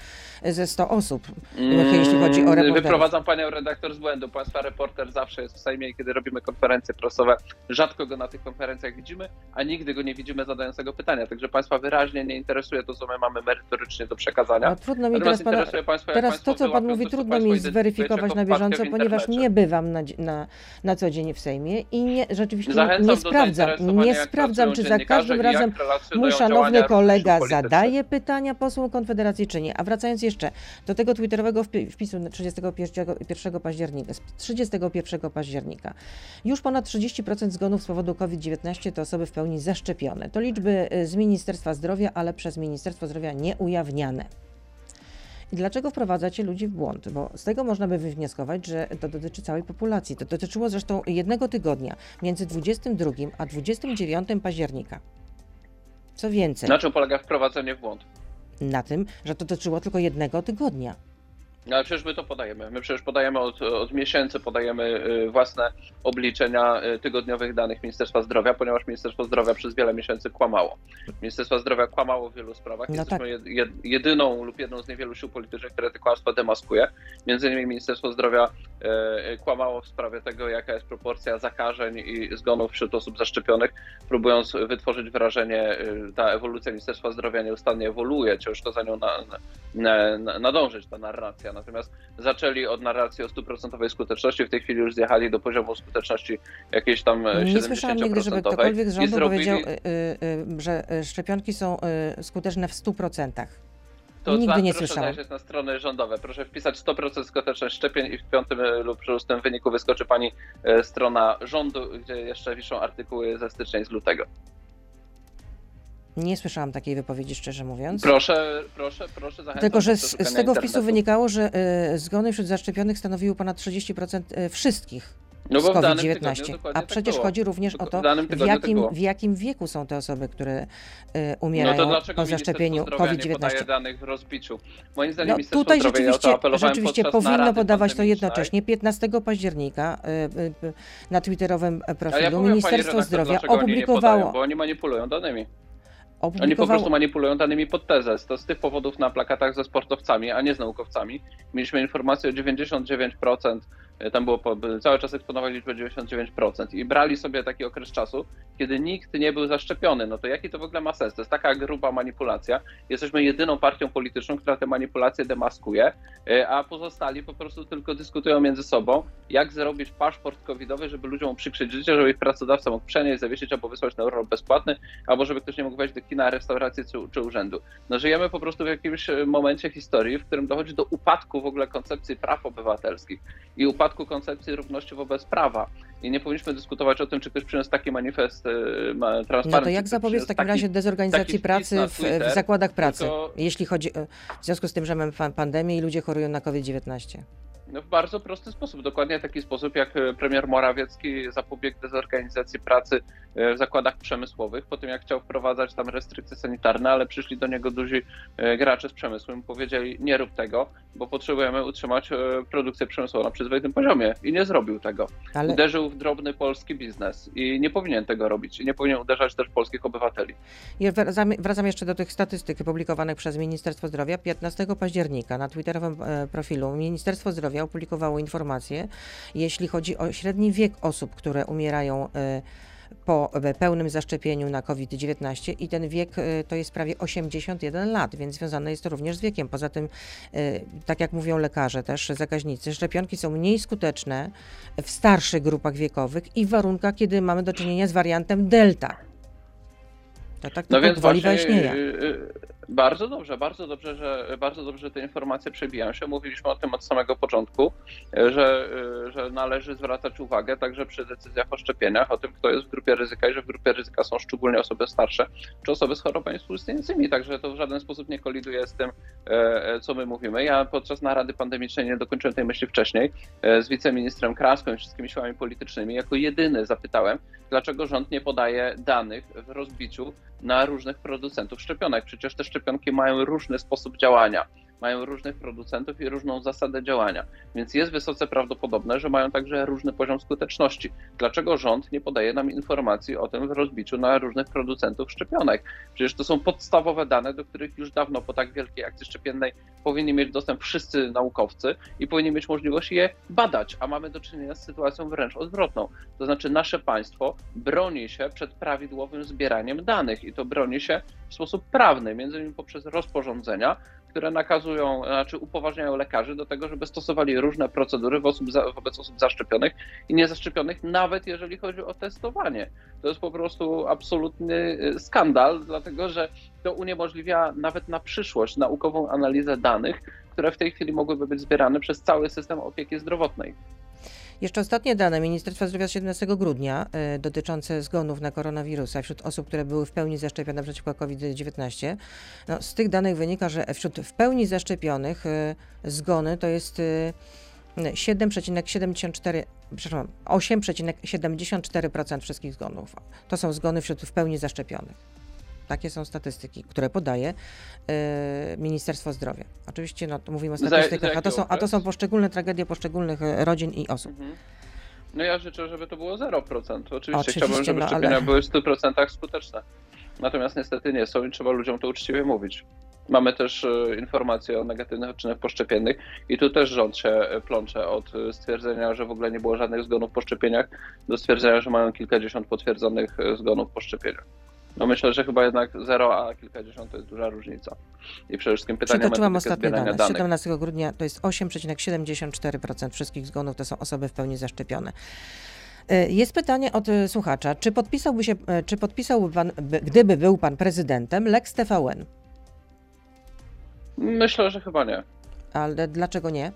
ze 100 osób, Mm, jeśli chodzi o reporterów. Wyprowadzam panią redaktor z błędu. Państwa reporter zawsze jest w Sejmie i kiedy robimy konferencje prasowe, rzadko go na tych konferencjach widzimy, a nigdy go nie widzimy zadającego pytania. Także państwa wyraźnie nie interesuje to, co my mamy merytorycznie do przekazania. No, trudno mi teraz pana, państwa, Teraz to, co pan mówi, to, trudno mi zweryfikować na bieżąco, w ponieważ nie bywam na, na, na co dzień w Sejmie i nie, rzeczywiście Zachęcam nie sprawdzam, nie jak sprawdzam, czy za każdym razem mój szanowny kolega zadaje pytania posłom Konfederacji, czy nie. A wracając jeszcze do tego twitterowego wpi- wpisu na 31 października, z 31 października. Już ponad 30% zgonów z powodu COVID-19 to osoby w pełni zaszczepione. To liczby y, z Ministerstwa Zdrowia, ale przez Ministerstwo Zdrowia nieujawniane. I dlaczego wprowadzacie ludzi w błąd? Bo z tego można by wywnioskować, że to dotyczy całej populacji. To dotyczyło zresztą jednego tygodnia między 22 a 29 października. Co więcej, Na czym polega wprowadzenie w błąd? na tym, że to dotyczyło tylko jednego tygodnia. No ale przecież my to podajemy. My przecież podajemy od, od miesięcy, podajemy y, własne obliczenia y, tygodniowych danych Ministerstwa Zdrowia, ponieważ Ministerstwo Zdrowia przez wiele miesięcy kłamało. Ministerstwo Zdrowia kłamało w wielu sprawach. No Jesteśmy tak. jed, jed, jedyną lub jedną z niewielu sił politycznych, które te kłamstwa demaskuje. Między innymi Ministerstwo Zdrowia y, kłamało w sprawie tego, jaka jest proporcja zakażeń i zgonów wśród osób zaszczepionych, próbując wytworzyć wrażenie, ta ewolucja Ministerstwa Zdrowia nieustannie ewoluuje, ciężko za nią na, na, na, nadążyć, ta narracja. Natomiast zaczęli od narracji o stuprocentowej skuteczności, w tej chwili już zjechali do poziomu skuteczności jakiejś tam e, Nie słyszałam nigdy, żeby 70%. ktokolwiek z rządu zrobili- powiedział, y, y, że szczepionki są skuteczne w 100%. To Nigdy za- nie proszę słyszałam. zajrzeć na strony rządowe. Proszę wpisać 100% skuteczność szczepień i w piątym e, lub szóstym wyniku wyskoczy pani e, strona rządu, gdzie jeszcze wiszą artykuły ze stycznia i z lutego. Nie słyszałam takiej wypowiedzi, szczerze mówiąc. Proszę, proszę, proszę zachęcam Tylko, że z, z tego wpisu wynikało, że y, zgony wśród zaszczepionych stanowiły ponad 30% y, wszystkich No z bo w danym COVID-19. tygodniu dokładnie A tak przecież było. chodzi również o to, w tak jakim, było. w jakim wieku są te osoby, które y, No umierają dlaczego po zaszczepieniu Ministerstwo Zdrowia nie podaje COVID-19. danych w rozbiciu? Moim zdaniem No, tutaj ja rzeczywiście, rzeczywiście powinno podawać to jednocześnie. 15 października y, y, na twitterowym ja profilu powiem pani Ministerstwo Zdrowia nie podają, opublikowało, bo oni manipulują danymi. Oni po prostu manipulują danymi pod tezę. To z tych powodów na plakatach ze sportowcami, a nie z naukowcami. Mieliśmy informację o 99%, e, tam było po, cały czas eksponowali liczbę 99% i brali sobie taki okres czasu, kiedy nikt nie był zaszczepiony. No to jaki to w ogóle ma sens? To jest taka gruba manipulacja. Jesteśmy jedyną partią polityczną, która te manipulacje demaskuje, e, a pozostali po prostu tylko dyskutują między sobą, jak zrobić paszport covidowy, żeby ludziom uprzykrzyć życie, żeby ich pracodawca mógł przenieść, zawiesić albo wysłać na urlop bezpłatny, albo żeby ktoś nie mógł wejść do kina, restauracji czy, czy urzędu. No żyjemy po prostu w jakimś e, momencie historii, w którym dochodzi do upadku w ogóle koncepcji praw obywatelskich i upadku koncepcji równości wobec prawa. I nie powinniśmy dyskutować o tym, czy ktoś przyniósł taki manifest e, ma- No to jak zapobiec w takim taki- razie dezorganizacji pracy w, w zakładach pracy, tylko- jeśli chodzi, w związku z tym, że mamy pan- pandemię i ludzie chorują na COVID-19? No w bardzo prosty sposób, dokładnie taki sposób, jak e, premier Morawiecki zapobiegł dezorganizacji pracy e, w zakładach przemysłowych, po tym jak chciał wprowadzać tam restrykcje sanitarne, ale przyszli do niego duzi e, gracze z przemysłu i mu powiedzieli nie rób tego, bo potrzebujemy utrzymać produkcję przemysłową na przyzwoitym poziomie i nie zrobił tego. Ale Uderzył w drobny polski biznes i nie powinien tego robić i nie powinien uderzać też polskich obywateli. Wracam, wracam jeszcze do tych statystyk publikowanych przez Ministerstwo Zdrowia. 15 października na twitterowym profilu Ministerstwo Zdrowia opublikowało informację, jeśli chodzi o średni wiek osób, które umierają e, po e, pełnym zaszczepieniu na COVID-19 i ten wiek e, to jest prawie 81 lat, więc związane jest to również z wiekiem. Poza tym, tak jak mówią lekarze też, zakaźnicy, szczepionki są mniej skuteczne w starszych grupach wiekowych i w warunkach, kiedy mamy do czynienia z wariantem Delta. To tak No tylko więc gwoli właśnie wyjaśnienia. y, y, bardzo dobrze, bardzo dobrze, że bardzo dobrze te informacje przebijają się. Mówiliśmy o tym od samego początku, że, y, że należy zwracać uwagę także przy decyzjach o szczepieniach, o tym, kto jest w grupie ryzyka i że w grupie ryzyka są szczególnie osoby starsze czy osoby z chorobami współistniejącymi, także to w żaden sposób nie koliduje z tym, e, e, co my mówimy. Ja podczas narady pandemicznej nie dokończyłem tej myśli wcześniej e, z wiceministrem Kraską i wszystkimi siłami politycznymi. Jako jedyny zapytałem, dlaczego rząd nie podaje danych w rozbiciu na różnych producentów szczepionek. Przecież te szczepionki mają różny sposób działania, mają różnych producentów i różną zasadę działania, więc jest wysoce prawdopodobne, że mają także różny poziom skuteczności. Dlaczego rząd nie podaje nam informacji o tym w rozbiciu na różnych producentów szczepionek? Przecież to są podstawowe dane, do których już dawno po tak wielkiej akcji szczepiennej powinni mieć dostęp wszyscy naukowcy i powinni mieć możliwość je badać, a mamy do czynienia z sytuacją wręcz odwrotną. To znaczy nasze państwo broni się przed prawidłowym zbieraniem danych i to broni się w sposób prawny, między innymi poprzez rozporządzenia, które nakazują, znaczy upoważniają lekarzy do tego, żeby stosowali różne procedury osób, wobec osób zaszczepionych i niezaszczepionych, nawet jeżeli chodzi o testowanie. To jest po prostu absolutny y, skandal, dlatego że to uniemożliwia nawet na przyszłość naukową analizę danych, które w tej chwili mogłyby być zbierane przez cały system opieki zdrowotnej. Jeszcze ostatnie dane Ministerstwa Zdrowia z 17 grudnia y, dotyczące zgonów na koronawirusa wśród osób, które były w pełni zaszczepione przeciwko COVID-19. No, z tych danych wynika, że wśród w pełni zaszczepionych y, zgony to jest y, 7,74, przepraszam, 8,74% wszystkich zgonów. To są zgony wśród w pełni zaszczepionych. Takie są statystyki, które podaje y, Ministerstwo Zdrowia. Oczywiście no, mówimy o statystykach, za a to, są, a to są poszczególne tragedie poszczególnych y, rodzin i osób. Mhm. No ja życzę, żeby to było 0%. Oczywiście, Oczywiście, chciałbym, żeby no, szczepienia ale- były w 100% skuteczne. Natomiast niestety nie są i trzeba ludziom to uczciwie mówić. Mamy też e, informacje o negatywnych odczynkach poszczepiennych i tu też rząd się e, plącze od e, stwierdzenia, że w ogóle nie było żadnych zgonów po szczepieniach, do stwierdzenia, że mają kilkadziesiąt potwierdzonych e, zgonów po szczepieniach. No myślę, że chyba jednak 0 a kilkadziesiąt to jest duża różnica. I przede wszystkim pytanie Przytoczyłam ostatnie dane. Z danych. 17 grudnia to jest 8,74% wszystkich zgonów to są osoby w pełni zaszczepione. Y, Jest pytanie od y, słuchacza. Czy podpisałby się, y, czy podpisałby pan, by- gdyby był pan prezydentem, Lex TVN? Myślę, że chyba nie. Ale dlaczego nie?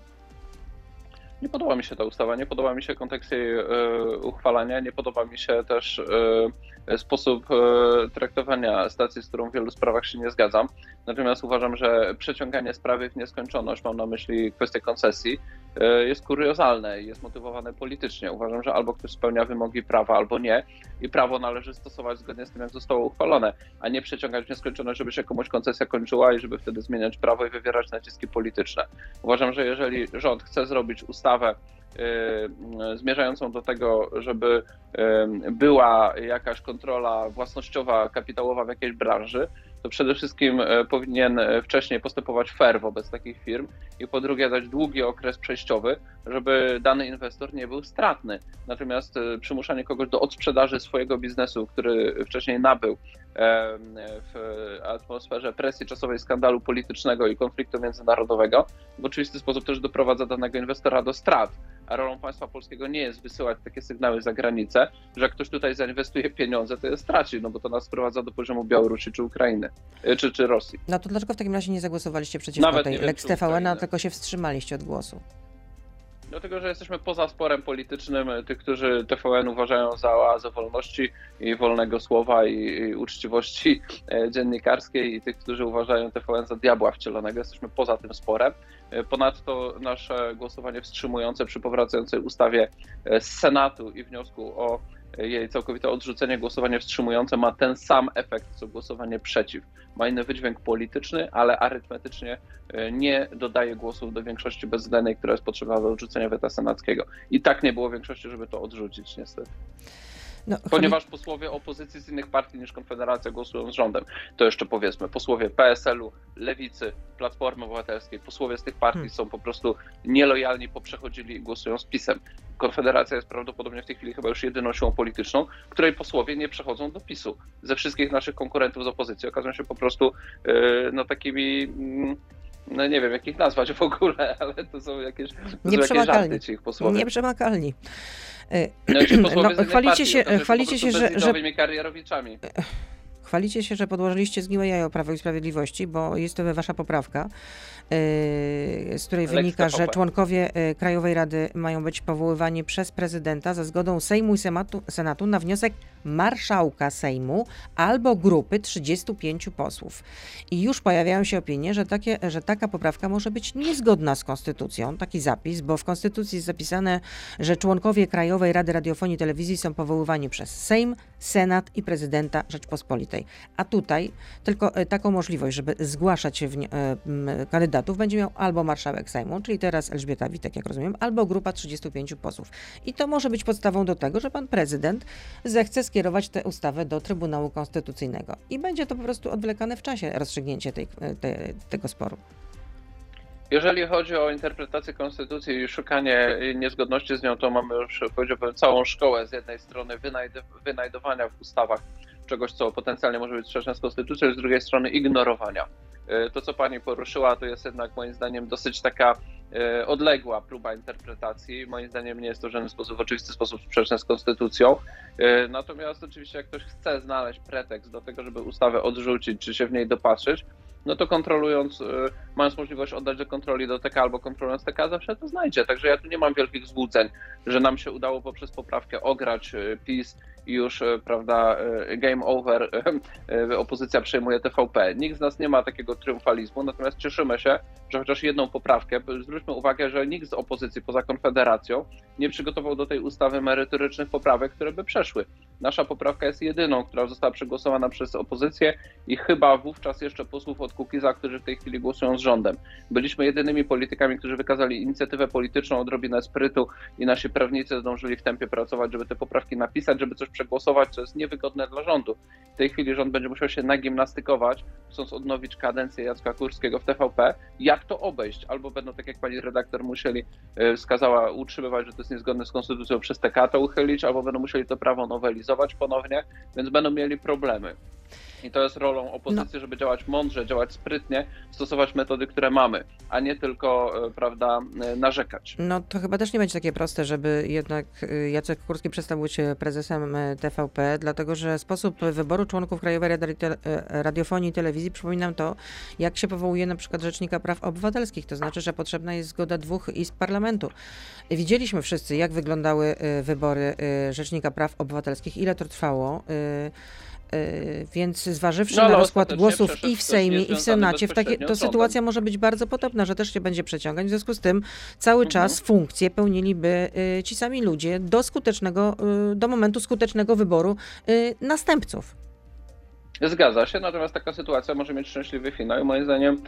Nie podoba mi się ta ustawa, nie podoba mi się kontekst jej e, uchwalania, nie podoba mi się też e, sposób e, traktowania stacji, z którą w wielu sprawach się nie zgadzam. Natomiast uważam, że przeciąganie sprawy w nieskończoność, mam na myśli kwestię koncesji, jest kuriozalne i jest motywowane politycznie. Uważam, że albo ktoś spełnia wymogi prawa, albo nie i prawo należy stosować zgodnie z tym, jak zostało uchwalone, a nie przeciągać w nieskończoność, żeby się komuś koncesja kończyła i żeby wtedy zmieniać prawo i wywierać naciski polityczne. Uważam, że jeżeli rząd chce zrobić ustawę y, zmierzającą do tego, żeby y, była jakaś kontrola własnościowa, kapitałowa w jakiejś branży, to przede wszystkim y, powinien y, wcześniej postępować fair wobec takich firm i po drugie dać długi okres przejściowy, żeby dany inwestor nie był stratny. Natomiast y, przymuszanie kogoś do odsprzedaży swojego biznesu, który wcześniej nabył w atmosferze presji czasowej skandalu politycznego i konfliktu międzynarodowego, w oczywisty sposób też doprowadza danego inwestora do strat. A rolą państwa polskiego nie jest wysyłać takie sygnały za granicę, że jak ktoś tutaj zainwestuje pieniądze, to je straci, no bo to nas sprowadza do poziomu Białorusi czy Ukrainy, y, czy, czy Rosji. No to dlaczego w takim razie nie zagłosowaliście przeciwko Nawet tej Lex TVN, tylko się wstrzymaliście od głosu? Dlatego, że jesteśmy poza sporem politycznym. Tych, którzy TVN uważają za oazę wolności i wolnego słowa i, i uczciwości e, dziennikarskiej i tych, którzy uważają TVN za diabła wcielonego. Jesteśmy poza tym sporem. E, Ponadto nasze głosowanie wstrzymujące przy powracającej ustawie e, z Senatu i wniosku o e, jej całkowite odrzucenie, głosowanie wstrzymujące ma ten sam efekt, co głosowanie przeciw. Ma inny wydźwięk polityczny, ale arytmetycznie e, nie dodaje głosów do większości bezwzględnej, która jest potrzebna do odrzucenia weta senackiego. I tak nie było większości, żeby to odrzucić, niestety. No, Ponieważ posłowie opozycji z innych partii niż Konfederacja głosują z rządem. To jeszcze powiedzmy, posłowie PSL-u, Lewicy, Platformy Obywatelskiej, posłowie z tych partii Hmm. są po prostu nielojalni, poprzechodzili i głosują z PiSem. Konfederacja jest prawdopodobnie w tej chwili chyba już jedyną siłą polityczną, której posłowie nie przechodzą do PiSu. Ze wszystkich naszych konkurentów z opozycji okazują się po prostu yy, no takimi... mm, no nie wiem, jak ich nazwać w ogóle, <laughs> ale to są jakieś, to są jakieś żarty ci ich posłowie. Nieprzemakalni. No, <clears throat> No, chwalicie partii się, okazują chwalicie się, że, że karierowiczami. Chwalicie się, że podłożyliście zgniłe jajo Prawo i Sprawiedliwości, bo jest to wasza poprawka, yy, z której wynika, że członkowie yy, Krajowej Rady mają być powoływani przez prezydenta za zgodą Sejmu i Senatu, Senatu na wniosek marszałka Sejmu albo grupy 35 posłów. I już pojawiają się opinie, że, takie, że taka poprawka może być niezgodna z konstytucją, taki zapis, bo w konstytucji jest zapisane, że członkowie Krajowej Rady Radiofonii i Telewizji są powoływani przez Sejm, Senat i prezydenta Rzeczpospolitej. A tutaj tylko e, taką możliwość, żeby zgłaszać wni- e, kandydatów, będzie miał albo marszałek Sejmu, czyli teraz Elżbieta Witek, jak rozumiem, albo grupa 35 posłów. I to może być podstawą do tego, że pan prezydent zechce skierować tę ustawę do Trybunału Konstytucyjnego. I będzie to po prostu odwlekane w czasie rozstrzygnięcie tej, e, te, tego sporu. Jeżeli chodzi o interpretację konstytucji i szukanie niezgodności z nią, to mamy już powiedziałbym całą szkołę z jednej strony wynajd- wynajdowania w ustawach czegoś, co potencjalnie może być sprzeczne z konstytucją, z drugiej strony ignorowania. E, To, co pani poruszyła, to jest jednak moim zdaniem dosyć taka e, odległa próba interpretacji. Moim zdaniem nie jest to w żaden sposób, w oczywisty sposób sprzeczne z konstytucją. E, Natomiast oczywiście jak ktoś chce znaleźć pretekst do tego, żeby ustawę odrzucić, czy się w niej dopatrzyć, no to kontrolując, mając możliwość oddać do kontroli do TK albo kontrolując TK, zawsze to znajdzie. Także ja tu nie mam wielkich złudzeń, że nam się udało poprzez poprawkę ograć PiS już, y, prawda, game over, <laughs> opozycja przejmuje TVP. Nikt z nas nie ma takiego triumfalizmu, natomiast cieszymy się, że chociaż jedną poprawkę, zwróćmy uwagę, że nikt z opozycji poza Konfederacją nie przygotował do tej ustawy merytorycznych poprawek, które by przeszły. Nasza poprawka jest jedyną, która została przegłosowana przez opozycję i chyba wówczas jeszcze posłów od Kukiza, którzy w tej chwili głosują z rządem. Byliśmy jedynymi politykami, którzy wykazali inicjatywę polityczną, odrobinę sprytu i nasi prawnicy zdążyli w tempie pracować, żeby te poprawki napisać, żeby coś przegłosować, co jest niewygodne dla rządu. W tej chwili rząd będzie musiał się nagimnastykować, chcąc odnowić kadencję Jacka Kurskiego w TVP. Jak to obejść? Albo będą, tak jak pani redaktor musieli, e, wskazała, utrzymywać, że to jest niezgodne z konstytucją przez TK to uchylić, albo będą musieli to prawo nowelizować ponownie, więc będą mieli problemy. I to jest rolą opozycji, no. żeby działać mądrze, działać sprytnie, stosować metody, które mamy, a nie tylko, e, prawda, e, narzekać. No to chyba też nie będzie takie proste, żeby jednak e, Jacek Kurski przestał być prezesem TVP, dlatego że sposób wyboru członków Krajowej Radiofonii i Telewizji, przypominam to, jak się powołuje na przykład Rzecznika Praw Obywatelskich, to znaczy, że potrzebna jest zgoda dwóch izb parlamentu. Widzieliśmy wszyscy, jak wyglądały wybory Rzecznika Praw Obywatelskich, ile to trwało. Y, więc zważywszy no, na rozkład głosów i w Sejmie, i w Senacie, w takie, to sytuacja może być bardzo podobna, że też się będzie przeciągać. W związku z tym cały mhm. czas funkcje pełnili,by y, ci sami ludzie do skutecznego, y, do momentu skutecznego wyboru następców. Zgadza się, natomiast taka sytuacja może mieć szczęśliwy finał i moim zdaniem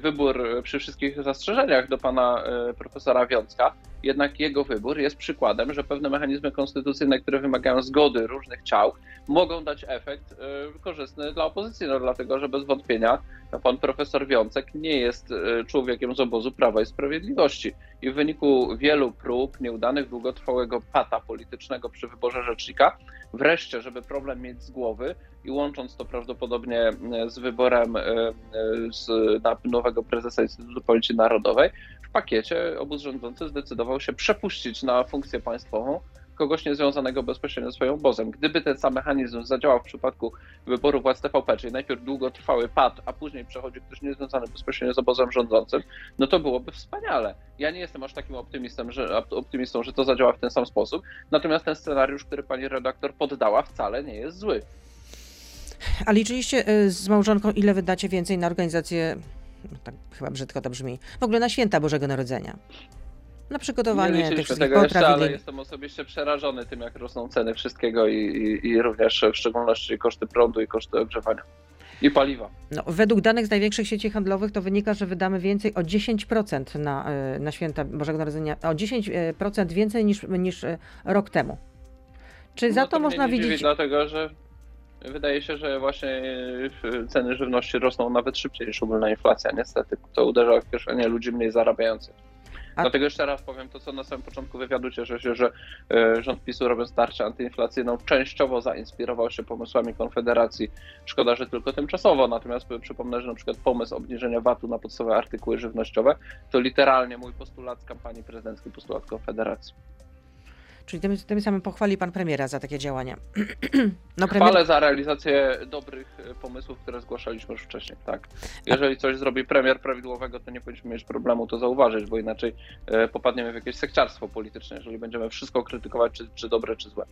wybór przy wszystkich zastrzeżeniach do pana profesora Wiącka jednak jego wybór jest przykładem, że pewne mechanizmy konstytucyjne, które wymagają zgody różnych ciał, mogą dać efekt y, korzystny dla opozycji, no dlatego, że bez wątpienia pan profesor Wiącek nie jest y, człowiekiem z obozu Prawa i Sprawiedliwości. I w wyniku wielu prób, nieudanych, długotrwałego pata politycznego przy wyborze rzecznika, wreszcie, żeby problem mieć z głowy i łącząc to prawdopodobnie y, z wyborem z, na nowego prezesa Instytutu Policji Narodowej, w pakiecie obóz rządzący zdecydował się przepuścić na funkcję państwową kogoś niezwiązanego bezpośrednio ze swoim obozem. Gdyby ten sam mechanizm zadziałał w przypadku wyboru władz TVP, czyli najpierw długotrwały pad, a później przechodzi ktoś niezwiązany bezpośrednio z obozem rządzącym, no to byłoby wspaniale. Ja nie jestem aż takim optymistą, że, optymistą, że to zadziała w ten sam sposób, natomiast ten scenariusz, który pani redaktor poddała, wcale nie jest zły. A liczyliście y, z małżonką, ile wydacie więcej na organizację tak chyba brzydko to brzmi, w ogóle na święta Bożego Narodzenia. Na przygotowanie nie tych wszystkich tego potraw. Jeszcze, ale jestem osobiście przerażony tym, jak rosną ceny wszystkiego i, i, i również w szczególności koszty prądu i koszty ogrzewania. I paliwa. No, według danych z największych sieci handlowych to wynika, że wydamy więcej o 10% na, e, na święta Bożego Narodzenia, o 10% więcej niż, niż e, rok temu. Czy no za to, to można widzieć. Dlatego, że Wydaje się, że właśnie e, ceny żywności rosną nawet szybciej niż ogólna inflacja, niestety. To uderza w kieszenie ludzi mniej zarabiających. A... Dlatego jeszcze raz powiem to, co na samym początku wywiadu. Cieszę się, że e, rząd PiSu robiąc tarczę antyinflacyjną częściowo zainspirował się pomysłami Konfederacji. Szkoda, że tylko tymczasowo. Natomiast przypomnę, że na przykład pomysł obniżenia VAT-u na podstawowe artykuły żywnościowe to literalnie mój postulat z kampanii prezydenckiej, postulat Konfederacji. Czyli tym, tym samym pochwali pan premiera za takie działania. <clears throat> No, premier... Chwalę za realizację dobrych e, pomysłów, które zgłaszaliśmy już wcześniej, tak. Jeżeli coś zrobi premier prawidłowego, to nie powinniśmy mieć problemu to zauważyć, bo inaczej e, popadniemy w jakieś sekciarstwo polityczne, jeżeli będziemy wszystko krytykować, czy, czy dobre, czy złe.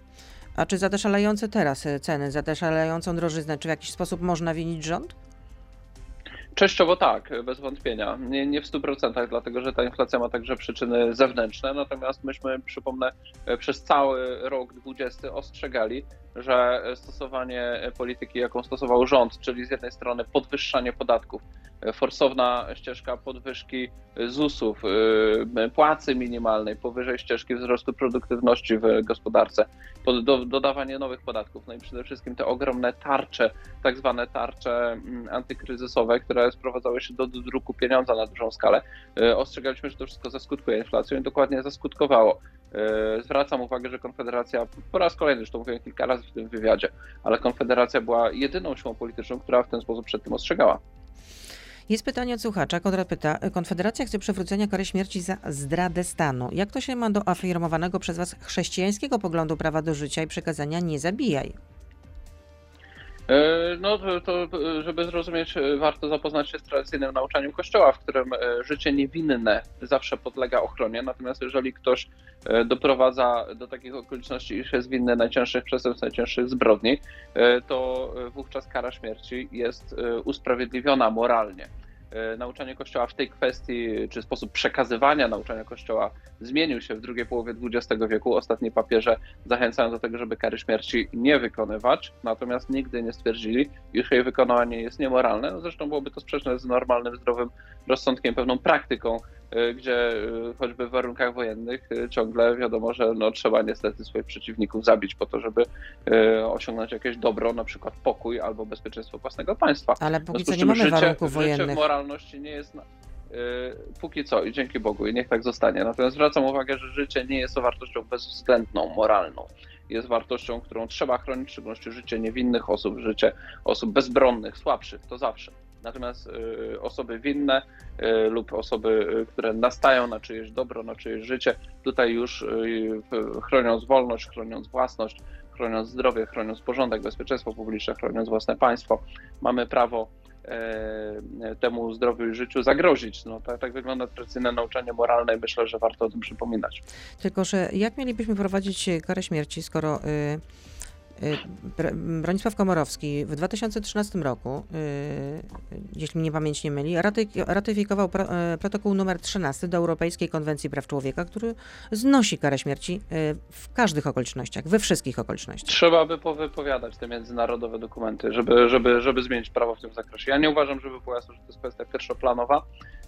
A czy za te szalejące teraz e, ceny, za tę szalejącą drożyznę, czy w jakiś sposób można winić rząd? Częściowo tak, bez wątpienia. Nie, nie w 100%, dlatego że ta inflacja ma także przyczyny zewnętrzne. Natomiast myśmy, przypomnę, przez cały rok 2020 ostrzegali, że stosowanie polityki, jaką stosował rząd, czyli z jednej strony podwyższanie podatków, forsowna ścieżka podwyżki ZUS-ów, płacy minimalnej, powyżej ścieżki wzrostu produktywności w gospodarce, do, dodawanie nowych podatków, no i przede wszystkim te ogromne tarcze, tak zwane tarcze mm, antykryzysowe, które sprowadzały się do druku pieniądza na dużą skalę. Y, ostrzegaliśmy, że to wszystko zaskutkuje inflacją i dokładnie zaskutkowało. Y, zwracam uwagę, że Konfederacja, po raz kolejny, zresztą mówiłem kilka razy w tym wywiadzie, ale Konfederacja była jedyną siłą polityczną, która w ten sposób przed tym ostrzegała. Jest pytanie od słuchacza. Konrad pyta, Konfederacja chce przywrócenia kary śmierci za zdradę stanu. Jak to się ma do afirmowanego przez Was chrześcijańskiego poglądu prawa do życia i przekazania nie zabijaj? E, no to, to, żeby zrozumieć, e, warto zapoznać się z tradycyjnym nauczaniem Kościoła, w którym e, życie niewinne zawsze podlega ochronie. Natomiast jeżeli ktoś doprowadza do takich okoliczności, iż jest winny najcięższych przestępstw, najcięższych zbrodni, to wówczas kara śmierci jest usprawiedliwiona moralnie. E, nauczanie Kościoła w tej kwestii, czy sposób przekazywania nauczania Kościoła zmienił się w drugiej połowie XX wieku. Ostatni papieże zachęcają do tego, żeby kary śmierci nie wykonywać, natomiast nigdy nie stwierdzili, iż jej wykonywanie jest niemoralne. No zresztą byłoby to sprzeczne z normalnym, zdrowym rozsądkiem, pewną praktyką gdzie y, choćby w warunkach wojennych y, ciągle wiadomo, że no, trzeba niestety swoich przeciwników zabić po to, żeby osiągnąć jakieś dobro, na przykład pokój albo bezpieczeństwo własnego państwa. Ale póki co nie mamy życie, warunków wojennych. Życie moralności nie jest... Na... Póki co i dzięki Bogu i niech tak zostanie. Natomiast zwracam uwagę, że życie nie jest wartością bezwzględną, moralną jest wartością, którą trzeba chronić, w szczególności życie niewinnych osób, życie osób bezbronnych, słabszych, to zawsze. Natomiast y, osoby winne y, lub osoby, y, które nastają na czyjeś dobro, na czyjeś życie, tutaj już chroniąc wolność, chroniąc własność, chroniąc zdrowie, chroniąc porządek, bezpieczeństwo publiczne, chroniąc własne państwo, mamy prawo e, temu zdrowiu i życiu zagrozić. No, tak, tak wygląda tradycyjne nauczanie moralne i myślę, że warto o tym przypominać. Tylko, że jak mielibyśmy prowadzić karę śmierci, skoro y, Y, Bronisław Komorowski w 2013 roku, y, jeśli mnie pamięć nie myli, ratyfikował y, protokół numer 13 do Europejskiej Konwencji Praw Człowieka, który znosi karę śmierci w każdych okolicznościach, we wszystkich okolicznościach. Trzeba by powypowiadać te międzynarodowe dokumenty, żeby, żeby, żeby zmienić prawo w tym zakresie. Ja nie uważam, żeby była jasne, że to jest kwestia pierwszoplanowa,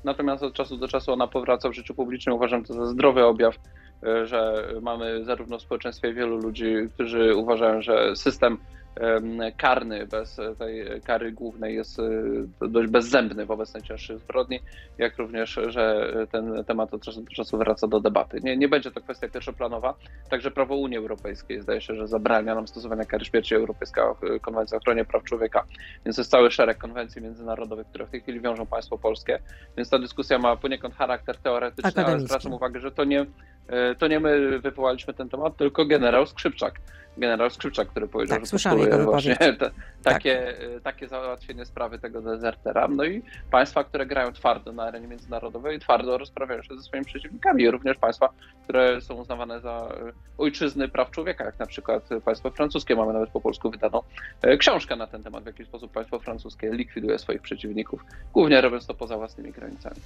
natomiast od czasu do czasu ona powraca w życiu publicznym. Uważam to za zdrowy objaw że mamy zarówno w społeczeństwie wielu ludzi, którzy uważają, że system karny bez tej kary głównej jest e, dość bezzębny wobec najcięższych zbrodni, jak również, że ten temat od czasu do czasu wraca do debaty. Nie, nie będzie to kwestia pierwszoplanowa, także prawo Unii Europejskiej zdaje się, że zabrania nam stosowania kary śmierci Europejska Konwencja o ochronie praw człowieka, więc jest cały szereg konwencji międzynarodowych, które w tej chwili wiążą państwo polskie, więc ta dyskusja ma poniekąd charakter teoretyczny, ale zwracam uwagę, że to nie, e, to nie my wywołaliśmy ten temat, tylko generał Skrzypczak generał Skrzypczak, który powiedział, tak, że postuluje właśnie te, takie, tak. takie załatwienie sprawy tego dezertera. No i państwa, które grają twardo na arenie międzynarodowej, twardo rozprawiają się ze swoimi przeciwnikami. Również państwa, które są uznawane za e, ojczyzny praw człowieka, jak na przykład państwo francuskie. Mamy nawet po polsku wydaną e, książkę na ten temat, w jaki sposób państwo francuskie likwiduje swoich przeciwników, głównie robiąc to poza własnymi granicami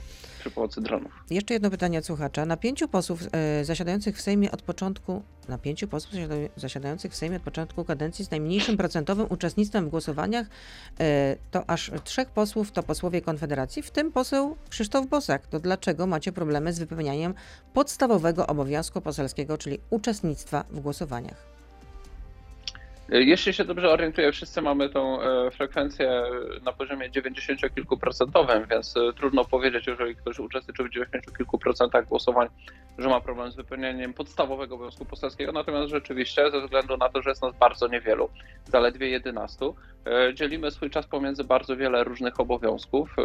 przy pomocy dronów. Jeszcze jedno pytanie od słuchacza. Na pięciu posłów e, zasiadających w Sejmie od początku, na pięciu posłów zasiadających w Sejmie od początku kadencji z najmniejszym procentowym uczestnictwem w głosowaniach, e, to aż trzech posłów to posłowie Konfederacji, w tym poseł Krzysztof Bosak. To dlaczego macie problemy z wypełnianiem podstawowego obowiązku poselskiego, czyli uczestnictwa w głosowaniach? Jeśli się dobrze orientuję, wszyscy mamy tą e, frekwencję na poziomie 90 kilku procentowym, więc e, trudno powiedzieć, jeżeli ktoś uczestniczył w 90 kilku procentach głosowań, że ma problem z wypełnieniem podstawowego obowiązku poselskiego. Natomiast rzeczywiście, ze względu na to, że jest nas bardzo niewielu, zaledwie 11, e, dzielimy swój czas pomiędzy bardzo wiele różnych obowiązków,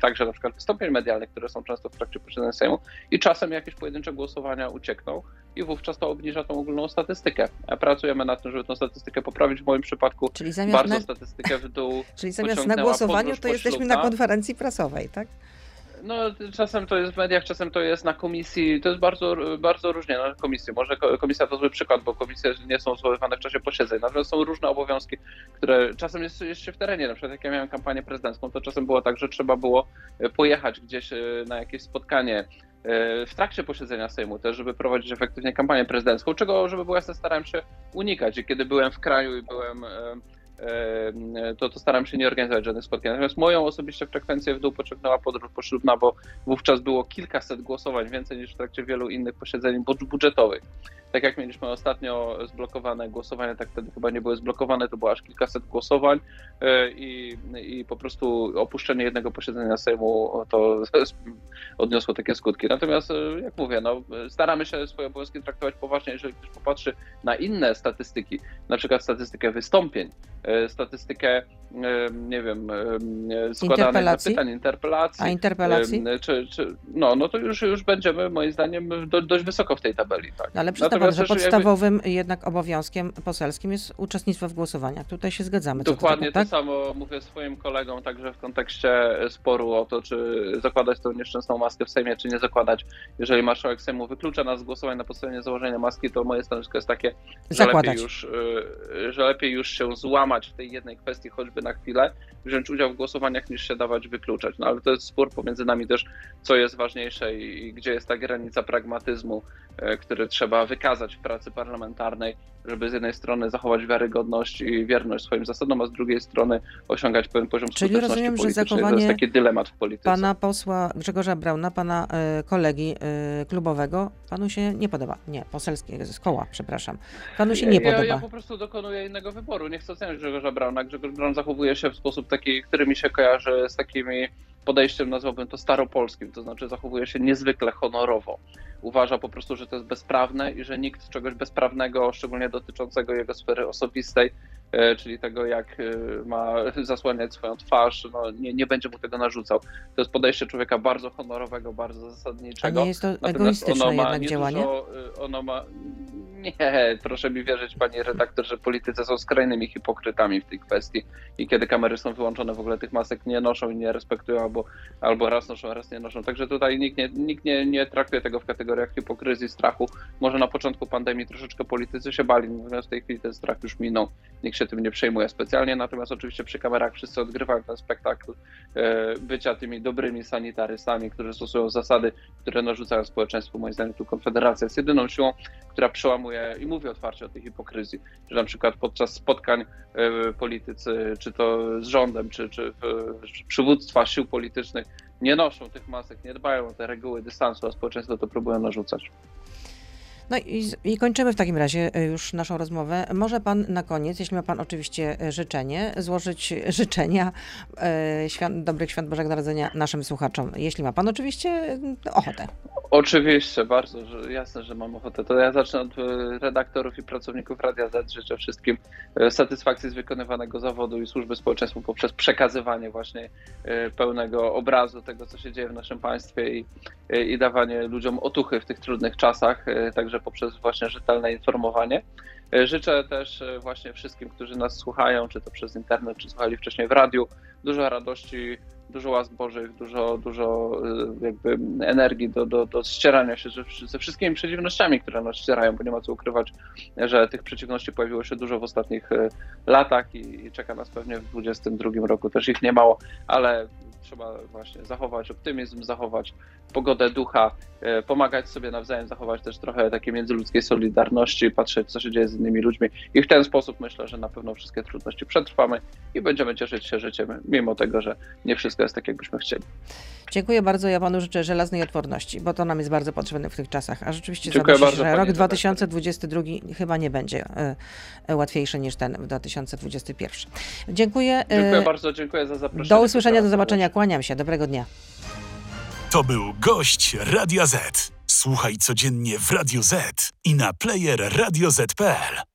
także na przykład wystąpień medialnych, które są często w trakcie posiedzenia Sejmu i czasem jakieś pojedyncze głosowania uciekną i wówczas to obniża tą ogólną statystykę. Pracujemy nad tym, żeby tę statystykę poprawić. W moim przypadku Czyli zamiast bardzo na... statystykę w dół <laughs> Czyli zamiast na głosowaniu to jesteśmy na konferencji prasowej, tak? No, czasem to jest w mediach, czasem to jest na komisji, to jest bardzo, bardzo różnie na komisji. Może komisja to zły przykład, bo komisje nie są zwoływane w czasie posiedzeń, natomiast są różne obowiązki, które czasem jest jeszcze w terenie. Na przykład jak ja miałem kampanię prezydencką, to czasem było tak, że trzeba było pojechać gdzieś e, na jakieś spotkanie E, w trakcie posiedzenia Sejmu też, żeby prowadzić efektywnie kampanię prezydencką, czego, żeby było jasne, starałem się unikać. I kiedy byłem w kraju i byłem e, e, to, to staram się nie organizować żadnych spotkań. Natomiast moją osobiście frekwencję w dół pociągnęła podróż poślubna, bo wówczas było kilkaset głosowań, więcej niż w trakcie wielu innych posiedzeń budżetowych tak jak mieliśmy ostatnio zblokowane głosowania, tak wtedy chyba nie były zblokowane, to było aż kilkaset głosowań e, i, i po prostu opuszczenie jednego posiedzenia Sejmu to <laughs> odniosło takie skutki. Natomiast, e, jak mówię, no, staramy się swoje obowiązki traktować poważnie. Jeżeli ktoś popatrzy na inne statystyki, na przykład statystykę wystąpień, e, statystykę, nie wiem, e, składanych Interpelacji? A interpelacji? Czy, czy, no, no to już, już będziemy moim zdaniem do, dość wysoko w tej tabeli. Tak. No ale przyzna pan, Natomiast że też jakby- podstawowym jednak obowiązkiem poselskim jest uczestnictwo w głosowaniach. Tutaj się zgadzamy. Dokładnie tego, tak? to samo mówię swoim kolegom, także w kontekście sporu o to, czy zakładać tą nieszczęsną maskę w Sejmie, czy nie zakładać. Jeżeli marszałek Sejmu wyklucza nas z głosowań na podstawie założenia maski, to moje stanowisko jest takie, że Zakładać. lepiej, już, y, że lepiej już się złamać w tej jednej kwestii, choćby na chwilę, wziąć udział w głosowaniach, niż się dawać wykluczać. No ale to jest spór pomiędzy nami też, co jest ważniejsze i, gdzie jest ta granica pragmatyzmu, y, który trzeba wykazać w pracy parlamentarnej, żeby z jednej strony zachować wiarygodność i wierność swoim zasadom, a z drugiej strony osiągać pewien poziom Czyli skuteczności rozumiem, że politycznej. To zachowanie jest taki dylemat w polityce. Pana posła Grzegorza Brauna, pana e, kolegi e, klubowego, panu się nie podoba. Nie, poselskiego, z koła, przepraszam. Panu się nie ja, podoba. Ja po prostu dokonuję innego wyboru. Nie chcę oceniać Grzegorza Brauna. Grzegorz Braun zachowuje się w sposób taki, który mi się kojarzy z takimi podejściem, nazwałbym to staropolskim, to znaczy zachowuje się niezwykle honorowo. Uważa po prostu, że to jest bezprawne i że nikt czegoś bezprawnego, szczególnie dotyczącego jego sfery osobistej, e, czyli tego, jak e, ma zasłaniać swoją twarz, no, nie, nie będzie mu tego narzucał. To jest podejście człowieka bardzo honorowego, bardzo A zasadniczego. nie jest to Natomiast egoistyczne ma jednak nie działanie? Dużo, y, ono ma. Nie, proszę mi wierzyć, panie redaktor, że politycy są skrajnymi hipokrytami w tej kwestii i kiedy kamery są wyłączone, w ogóle tych masek nie noszą i nie respektują, albo, albo raz noszą, raz nie noszą. Także tutaj nikt, nie, nikt nie, nie traktuje tego w kategoriach hipokryzji, strachu. Może na początku pandemii troszeczkę politycy się bali, natomiast w tej chwili ten strach już minął. Nikt się tym nie przejmuje specjalnie, natomiast oczywiście przy kamerach wszyscy odgrywają ten spektakl e, bycia tymi dobrymi sanitarystami, którzy stosują zasady, które narzucają społeczeństwu. Moim zdaniem tu Konfederacja jest jedyną siłą, która przełamuje i mówi otwarcie o tej hipokryzji, że na przykład podczas spotkań e, politycy, czy to z rządem, czy, czy przywództwa sił politycznych nie noszą tych masek, nie dbają o te reguły dystansu, a społeczeństwo to próbują narzucać. No i, i kończymy w takim razie e, już naszą rozmowę. Może pan na koniec, jeśli ma pan oczywiście e, życzenie, złożyć <laughs> życzenia e, świąt, dobrych świąt Bożego Narodzenia naszym słuchaczom. Jeśli ma pan oczywiście ochotę. Oczywiście, bardzo, że, jasne, że mam ochotę. To ja zacznę od e, redaktorów i pracowników Radia Z. Życzę wszystkim e, satysfakcji z wykonywanego zawodu i służby społeczeństwu poprzez przekazywanie właśnie e, pełnego obrazu tego, co się dzieje w naszym państwie i, i dawanie ludziom otuchy w tych trudnych czasach, także poprzez właśnie rzetelne informowanie. Życzę też właśnie wszystkim, którzy nas słuchają, czy to przez internet, czy słuchali wcześniej w radiu, dużo radości, dużo łask Bożych, dużo, dużo y, jakby energii do, do, do ścierania się ze, ze wszystkimi przeciwnościami, które nas ścierają, bo nie ma co ukrywać, że tych przeciwności pojawiło się dużo w ostatnich y, latach i, i czeka nas pewnie w 2022 roku też ich nie mało, ale trzeba właśnie zachować optymizm, zachować pogodę ducha, y, pomagać sobie nawzajem, zachować też trochę takiej międzyludzkiej solidarności, patrzeć co się dzieje z innymi ludźmi i w ten sposób myślę, że na pewno wszystkie trudności przetrwamy i będziemy cieszyć się życiem, mimo tego, że nie wszystko jest tak, jakbyśmy chcieli. Dziękuję bardzo. Ja panu życzę żelaznej odporności, bo to nam jest bardzo potrzebne w tych czasach. A rzeczywiście Dziękuję się, bardzo, że rok panie 2022 chyba nie będzie e, łatwiejszy niż ten w 2021. Dziękuję. e, Dziękuję bardzo, dziękuję za zaproszenie. Do usłyszenia, do zobaczenia. Kłaniam się. Dobrego dnia. To był gość Radia Z. Słuchaj codziennie w Radio Z i na player radioz.pl.